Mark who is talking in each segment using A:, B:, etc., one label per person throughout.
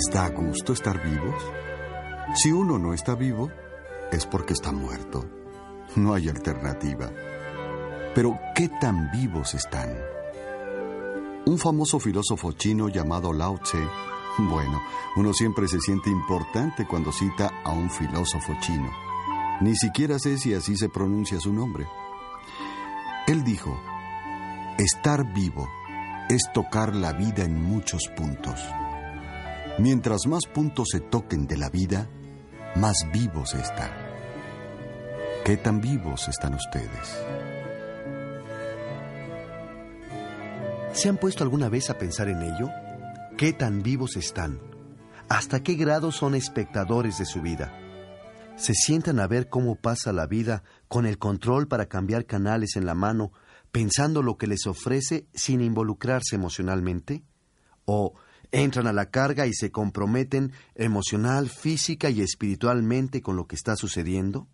A: ¿Les da gusto estar vivos? Si uno no está vivo, es porque está muerto. No hay alternativa. Pero, ¿qué tan vivos están? Un famoso filósofo chino llamado Lao Tse, bueno, uno siempre se siente importante cuando cita a un filósofo chino. Ni siquiera sé si así se pronuncia su nombre. Él dijo, estar vivo es tocar la vida en muchos puntos. Mientras más puntos se toquen de la vida, más vivos están. ¿Qué tan vivos están ustedes?
B: ¿Se han puesto alguna vez a pensar en ello? ¿Qué tan vivos están? ¿Hasta qué grado son espectadores de su vida? ¿Se sientan a ver cómo pasa la vida con el control para cambiar canales en la mano, pensando lo que les ofrece sin involucrarse emocionalmente? ¿O entran a la carga y se comprometen emocional, física y espiritualmente con lo que está sucediendo?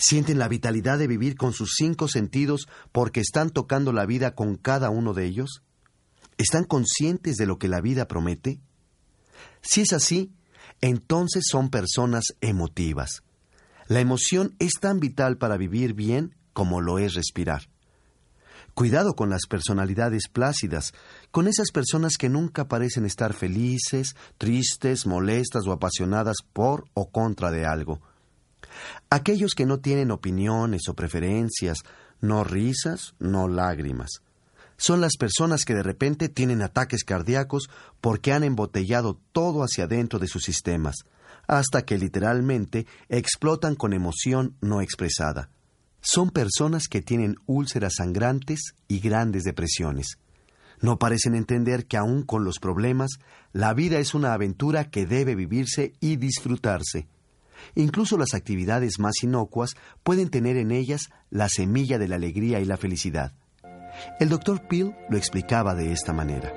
B: sienten la vitalidad de vivir con sus cinco sentidos porque están tocando la vida con cada uno de ellos? ¿Están conscientes de lo que la vida promete? Si es así, entonces son personas emotivas. La emoción es tan vital para vivir bien como lo es respirar. Cuidado con las personalidades plácidas, con esas personas que nunca parecen estar felices, tristes, molestas o apasionadas por o contra de algo. Aquellos que no tienen opiniones o preferencias, no risas, no lágrimas. Son las personas que de repente tienen ataques cardíacos porque han embotellado todo hacia adentro de sus sistemas, hasta que literalmente explotan con emoción no expresada. Son personas que tienen úlceras sangrantes y grandes depresiones. No parecen entender que aun con los problemas, la vida es una aventura que debe vivirse y disfrutarse. Incluso las actividades más inocuas pueden tener en ellas la semilla de la alegría y la felicidad. El doctor Peel lo explicaba de esta manera.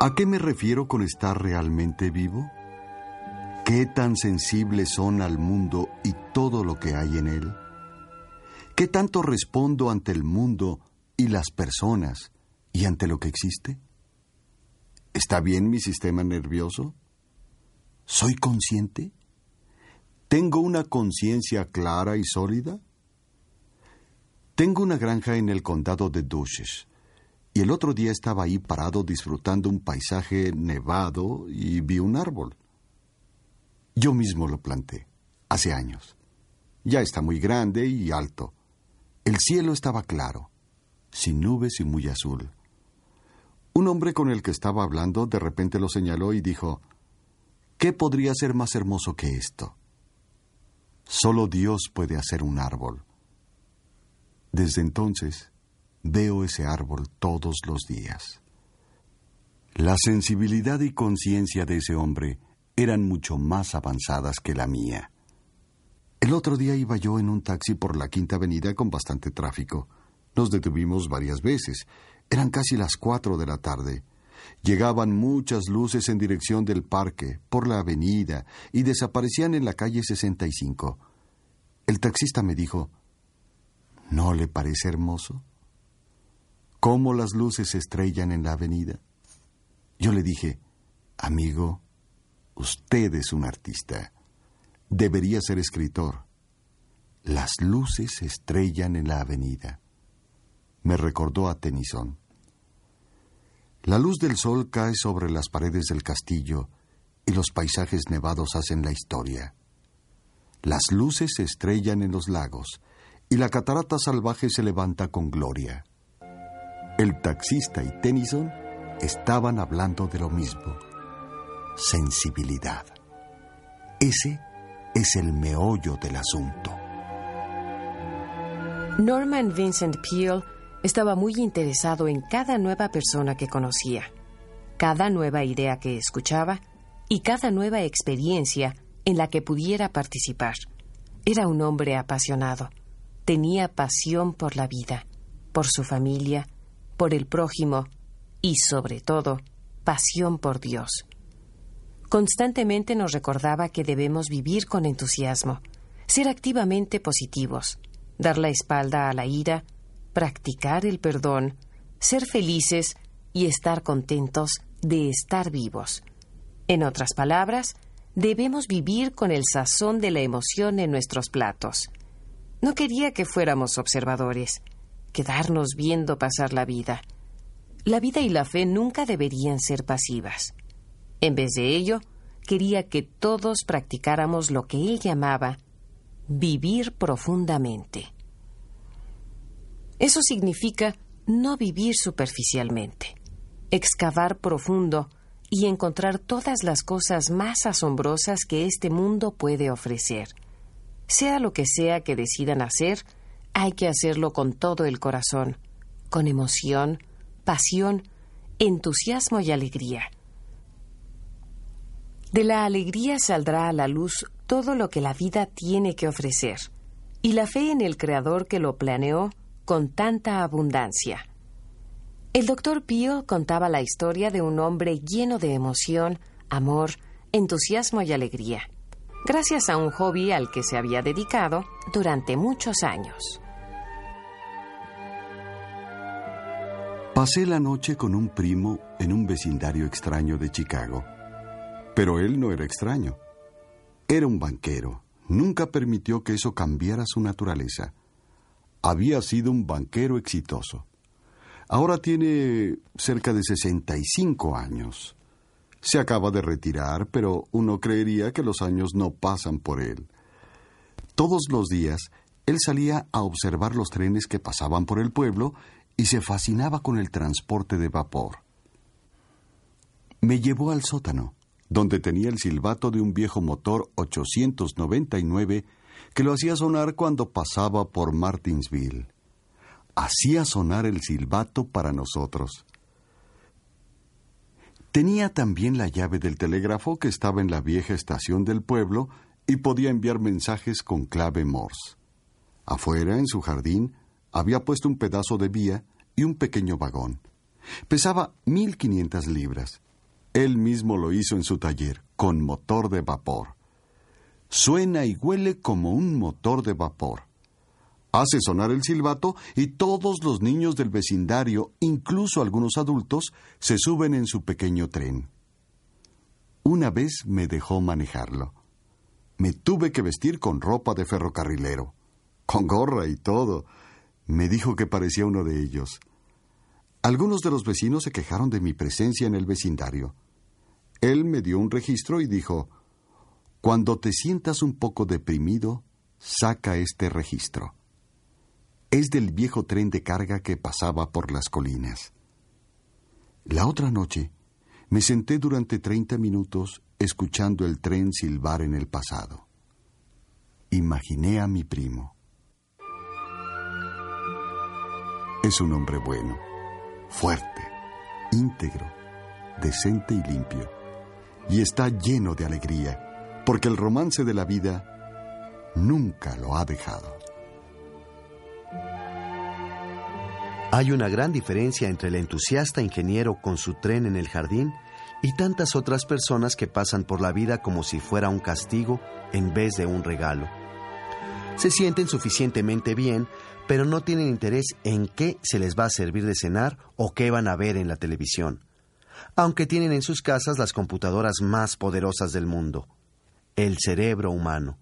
A: ¿A qué me refiero con estar realmente vivo? ¿Qué tan sensibles son al mundo y todo lo que hay en él? ¿Qué tanto respondo ante el mundo y las personas y ante lo que existe? ¿Está bien mi sistema nervioso? ¿Soy consciente? ¿Tengo una conciencia clara y sólida? Tengo una granja en el condado de Dushes y el otro día estaba ahí parado disfrutando un paisaje nevado y vi un árbol. Yo mismo lo planté, hace años. Ya está muy grande y alto. El cielo estaba claro, sin nubes y muy azul. Un hombre con el que estaba hablando de repente lo señaló y dijo, ¿Qué podría ser más hermoso que esto? Solo Dios puede hacer un árbol. Desde entonces veo ese árbol todos los días. La sensibilidad y conciencia de ese hombre eran mucho más avanzadas que la mía. El otro día iba yo en un taxi por la Quinta Avenida con bastante tráfico. Nos detuvimos varias veces. Eran casi las cuatro de la tarde. Llegaban muchas luces en dirección del parque, por la avenida, y desaparecían en la calle 65. El taxista me dijo, ¿No le parece hermoso? ¿Cómo las luces se estrellan en la avenida? Yo le dije, amigo, usted es un artista. Debería ser escritor. Las luces se estrellan en la avenida. Me recordó a Tennyson. La luz del sol cae sobre las paredes del castillo y los paisajes nevados hacen la historia. Las luces se estrellan en los lagos y la catarata salvaje se levanta con gloria. El taxista y Tennyson estaban hablando de lo mismo. Sensibilidad. Ese es el meollo del asunto.
C: Norman Vincent Peale estaba muy interesado en cada nueva persona que conocía, cada nueva idea que escuchaba y cada nueva experiencia en la que pudiera participar. Era un hombre apasionado. Tenía pasión por la vida, por su familia, por el prójimo y, sobre todo, pasión por Dios. Constantemente nos recordaba que debemos vivir con entusiasmo, ser activamente positivos, dar la espalda a la ira, practicar el perdón, ser felices y estar contentos de estar vivos. En otras palabras, debemos vivir con el sazón de la emoción en nuestros platos. No quería que fuéramos observadores, quedarnos viendo pasar la vida. La vida y la fe nunca deberían ser pasivas. En vez de ello, quería que todos practicáramos lo que él llamaba vivir profundamente. Eso significa no vivir superficialmente, excavar profundo y encontrar todas las cosas más asombrosas que este mundo puede ofrecer. Sea lo que sea que decidan hacer, hay que hacerlo con todo el corazón, con emoción, pasión, entusiasmo y alegría. De la alegría saldrá a la luz todo lo que la vida tiene que ofrecer, y la fe en el Creador que lo planeó con tanta abundancia. El doctor Pío contaba la historia de un hombre lleno de emoción, amor, entusiasmo y alegría, gracias a un hobby al que se había dedicado durante muchos años.
A: Pasé la noche con un primo en un vecindario extraño de Chicago. Pero él no era extraño. Era un banquero. Nunca permitió que eso cambiara su naturaleza. Había sido un banquero exitoso. Ahora tiene cerca de 65 años. Se acaba de retirar, pero uno creería que los años no pasan por él. Todos los días, él salía a observar los trenes que pasaban por el pueblo y se fascinaba con el transporte de vapor. Me llevó al sótano donde tenía el silbato de un viejo motor 899 que lo hacía sonar cuando pasaba por Martinsville. Hacía sonar el silbato para nosotros. Tenía también la llave del telégrafo que estaba en la vieja estación del pueblo y podía enviar mensajes con clave Morse. Afuera, en su jardín, había puesto un pedazo de vía y un pequeño vagón. Pesaba mil quinientas libras. Él mismo lo hizo en su taller, con motor de vapor. Suena y huele como un motor de vapor. Hace sonar el silbato y todos los niños del vecindario, incluso algunos adultos, se suben en su pequeño tren. Una vez me dejó manejarlo. Me tuve que vestir con ropa de ferrocarrilero, con gorra y todo. Me dijo que parecía uno de ellos. Algunos de los vecinos se quejaron de mi presencia en el vecindario. Él me dio un registro y dijo, Cuando te sientas un poco deprimido, saca este registro. Es del viejo tren de carga que pasaba por las colinas. La otra noche, me senté durante treinta minutos escuchando el tren silbar en el pasado. Imaginé a mi primo. Es un hombre bueno, fuerte, íntegro, decente y limpio y está lleno de alegría, porque el romance de la vida nunca lo ha dejado.
B: Hay una gran diferencia entre el entusiasta ingeniero con su tren en el jardín y tantas otras personas que pasan por la vida como si fuera un castigo en vez de un regalo. Se sienten suficientemente bien, pero no tienen interés en qué se les va a servir de cenar o qué van a ver en la televisión aunque tienen en sus casas las computadoras más poderosas del mundo, el cerebro humano.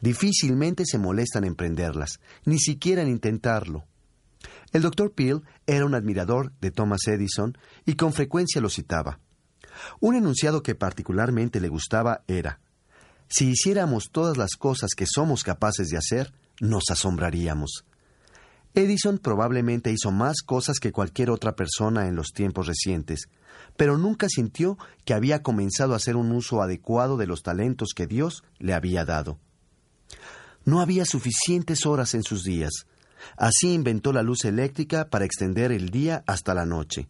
B: Difícilmente se molestan en prenderlas, ni siquiera en intentarlo. El doctor Peel era un admirador de Thomas Edison y con frecuencia lo citaba. Un enunciado que particularmente le gustaba era Si hiciéramos todas las cosas que somos capaces de hacer, nos asombraríamos. Edison probablemente hizo más cosas que cualquier otra persona en los tiempos recientes, pero nunca sintió que había comenzado a hacer un uso adecuado de los talentos que Dios le había dado. No había suficientes horas en sus días. Así inventó la luz eléctrica para extender el día hasta la noche.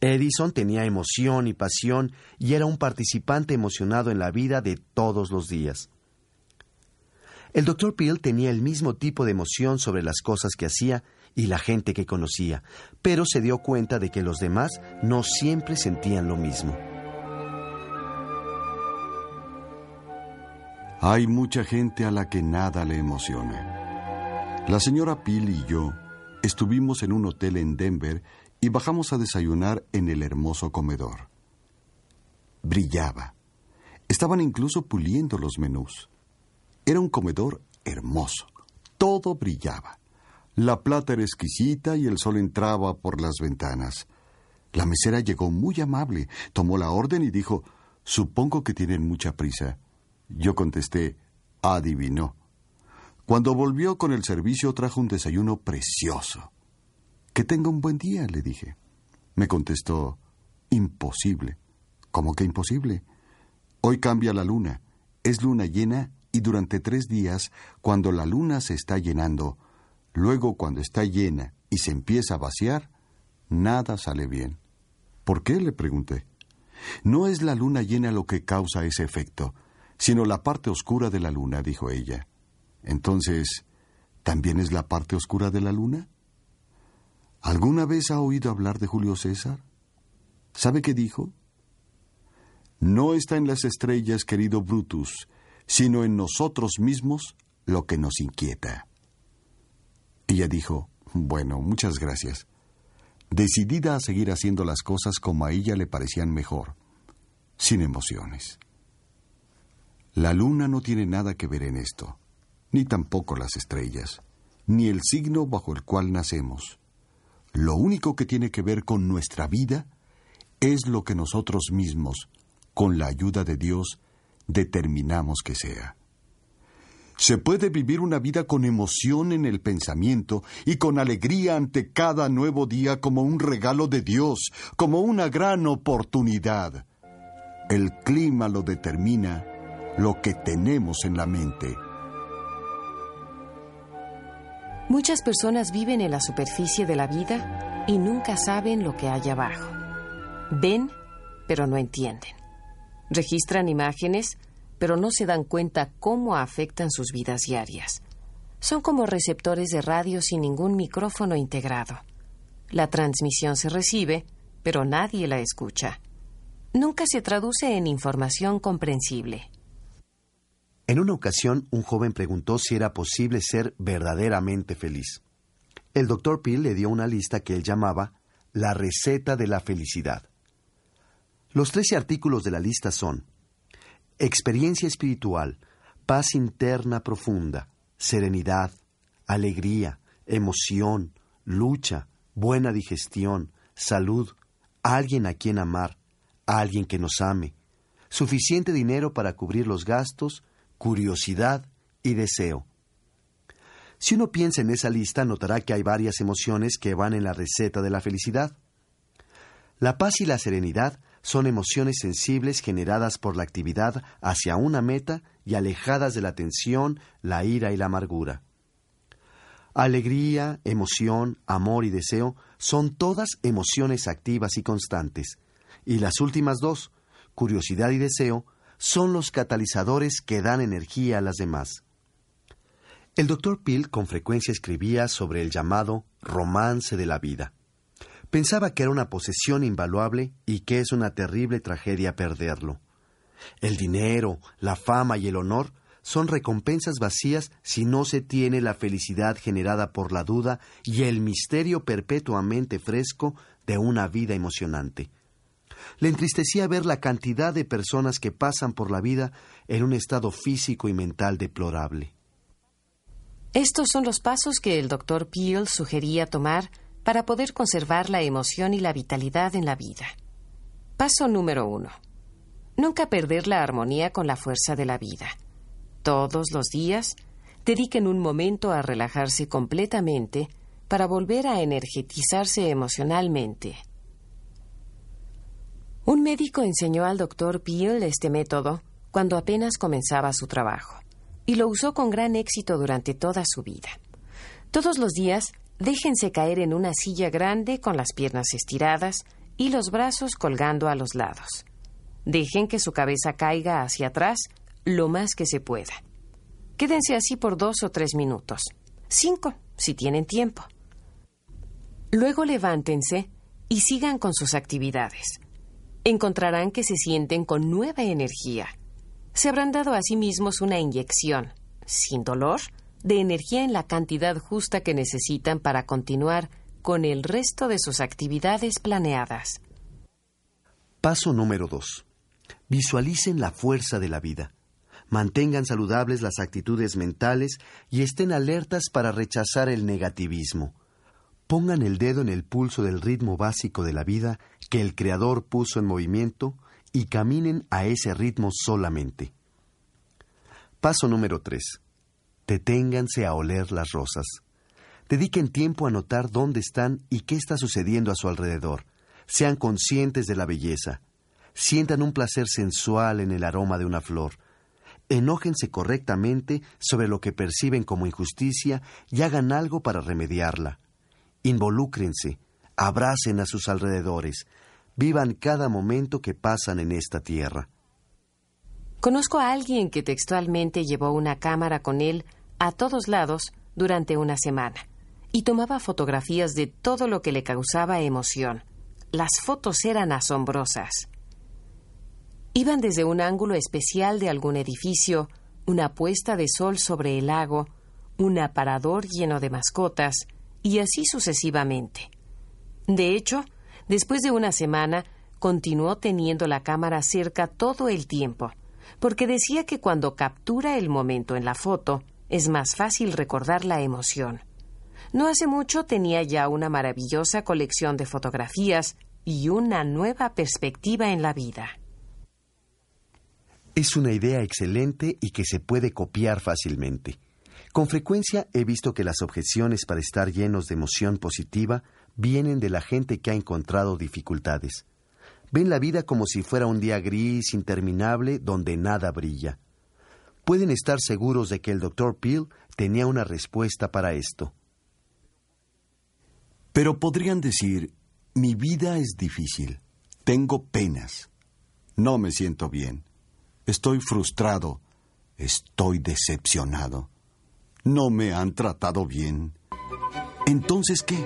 B: Edison tenía emoción y pasión y era un participante emocionado en la vida de todos los días. El doctor Peel tenía el mismo tipo de emoción sobre las cosas que hacía y la gente que conocía, pero se dio cuenta de que los demás no siempre sentían lo mismo.
A: Hay mucha gente a la que nada le emociona. La señora Peel y yo estuvimos en un hotel en Denver y bajamos a desayunar en el hermoso comedor. brillaba. Estaban incluso puliendo los menús. Era un comedor hermoso. Todo brillaba. La plata era exquisita y el sol entraba por las ventanas. La mesera llegó muy amable, tomó la orden y dijo, Supongo que tienen mucha prisa. Yo contesté, adivinó. Cuando volvió con el servicio trajo un desayuno precioso. Que tenga un buen día, le dije. Me contestó, imposible. ¿Cómo que imposible? Hoy cambia la luna. Es luna llena y durante tres días, cuando la luna se está llenando, luego cuando está llena y se empieza a vaciar, nada sale bien. ¿Por qué? le pregunté. No es la luna llena lo que causa ese efecto, sino la parte oscura de la luna, dijo ella. Entonces, ¿también es la parte oscura de la luna? ¿Alguna vez ha oído hablar de Julio César? ¿Sabe qué dijo? No está en las estrellas, querido Brutus, sino en nosotros mismos lo que nos inquieta. Ella dijo, bueno, muchas gracias decidida a seguir haciendo las cosas como a ella le parecían mejor, sin emociones. La luna no tiene nada que ver en esto, ni tampoco las estrellas, ni el signo bajo el cual nacemos. Lo único que tiene que ver con nuestra vida es lo que nosotros mismos, con la ayuda de Dios, determinamos que sea. Se puede vivir una vida con emoción en el pensamiento y con alegría ante cada nuevo día como un regalo de Dios, como una gran oportunidad. El clima lo determina lo que tenemos en la mente.
C: Muchas personas viven en la superficie de la vida y nunca saben lo que hay abajo. Ven, pero no entienden. Registran imágenes, pero no se dan cuenta cómo afectan sus vidas diarias. Son como receptores de radio sin ningún micrófono integrado. La transmisión se recibe, pero nadie la escucha. Nunca se traduce en información comprensible.
B: En una ocasión, un joven preguntó si era posible ser verdaderamente feliz. El doctor Peel le dio una lista que él llamaba la receta de la felicidad. Los trece artículos de la lista son experiencia espiritual, paz interna profunda, serenidad, alegría, emoción, lucha, buena digestión, salud, alguien a quien amar, alguien que nos ame, suficiente dinero para cubrir los gastos, curiosidad y deseo. Si uno piensa en esa lista, notará que hay varias emociones que van en la receta de la felicidad. La paz y la serenidad son emociones sensibles generadas por la actividad hacia una meta y alejadas de la tensión, la ira y la amargura. Alegría, emoción, amor y deseo son todas emociones activas y constantes. Y las últimas dos, curiosidad y deseo, son los catalizadores que dan energía a las demás. El doctor Peel con frecuencia escribía sobre el llamado romance de la vida. Pensaba que era una posesión invaluable y que es una terrible tragedia perderlo. El dinero, la fama y el honor son recompensas vacías si no se tiene la felicidad generada por la duda y el misterio perpetuamente fresco de una vida emocionante. Le entristecía ver la cantidad de personas que pasan por la vida en un estado físico y mental deplorable.
C: Estos son los pasos que el doctor Peel sugería tomar para poder conservar la emoción y la vitalidad en la vida. Paso número uno. Nunca perder la armonía con la fuerza de la vida. Todos los días, dediquen un momento a relajarse completamente para volver a energetizarse emocionalmente. Un médico enseñó al doctor Peel este método cuando apenas comenzaba su trabajo y lo usó con gran éxito durante toda su vida. Todos los días Déjense caer en una silla grande con las piernas estiradas y los brazos colgando a los lados. Dejen que su cabeza caiga hacia atrás lo más que se pueda. Quédense así por dos o tres minutos. Cinco, si tienen tiempo. Luego levántense y sigan con sus actividades. Encontrarán que se sienten con nueva energía. Se habrán dado a sí mismos una inyección, sin dolor, de energía en la cantidad justa que necesitan para continuar con el resto de sus actividades planeadas.
B: Paso número 2. Visualicen la fuerza de la vida. Mantengan saludables las actitudes mentales y estén alertas para rechazar el negativismo. Pongan el dedo en el pulso del ritmo básico de la vida que el Creador puso en movimiento y caminen a ese ritmo solamente. Paso número 3. Deténganse a oler las rosas. Dediquen tiempo a notar dónde están y qué está sucediendo a su alrededor. Sean conscientes de la belleza. Sientan un placer sensual en el aroma de una flor. Enójense correctamente sobre lo que perciben como injusticia y hagan algo para remediarla. Involúcrense, abracen a sus alrededores, vivan cada momento que pasan en esta tierra.
C: Conozco a alguien que textualmente llevó una cámara con él a todos lados durante una semana y tomaba fotografías de todo lo que le causaba emoción. Las fotos eran asombrosas. Iban desde un ángulo especial de algún edificio, una puesta de sol sobre el lago, un aparador lleno de mascotas, y así sucesivamente. De hecho, después de una semana, continuó teniendo la cámara cerca todo el tiempo, porque decía que cuando captura el momento en la foto, es más fácil recordar la emoción. No hace mucho tenía ya una maravillosa colección de fotografías y una nueva perspectiva en la vida.
B: Es una idea excelente y que se puede copiar fácilmente. Con frecuencia he visto que las objeciones para estar llenos de emoción positiva vienen de la gente que ha encontrado dificultades. Ven la vida como si fuera un día gris, interminable, donde nada brilla. Pueden estar seguros de que el Dr. Peel tenía una respuesta para esto.
A: Pero podrían decir, mi vida es difícil, tengo penas, no me siento bien, estoy frustrado, estoy decepcionado, no me han tratado bien. Entonces, ¿qué?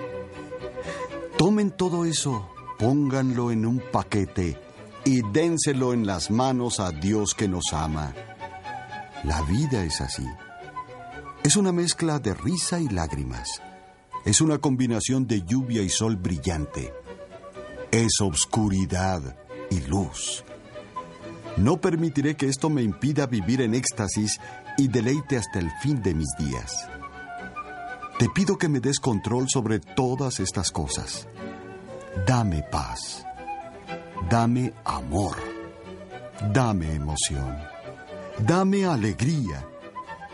A: Tomen todo eso, pónganlo en un paquete y dénselo en las manos a Dios que nos ama. La vida es así. Es una mezcla de risa y lágrimas es una combinación de lluvia y sol brillante. Es obscuridad y luz. No permitiré que esto me impida vivir en éxtasis y deleite hasta el fin de mis días. Te pido que me des control sobre todas estas cosas. Dame paz. Dame amor. Dame emoción. Dame alegría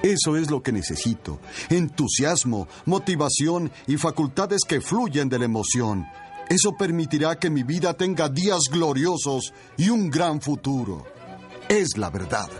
A: eso es lo que necesito. Entusiasmo, motivación y facultades que fluyen de la emoción. Eso permitirá que mi vida tenga días gloriosos y un gran futuro. Es la verdad.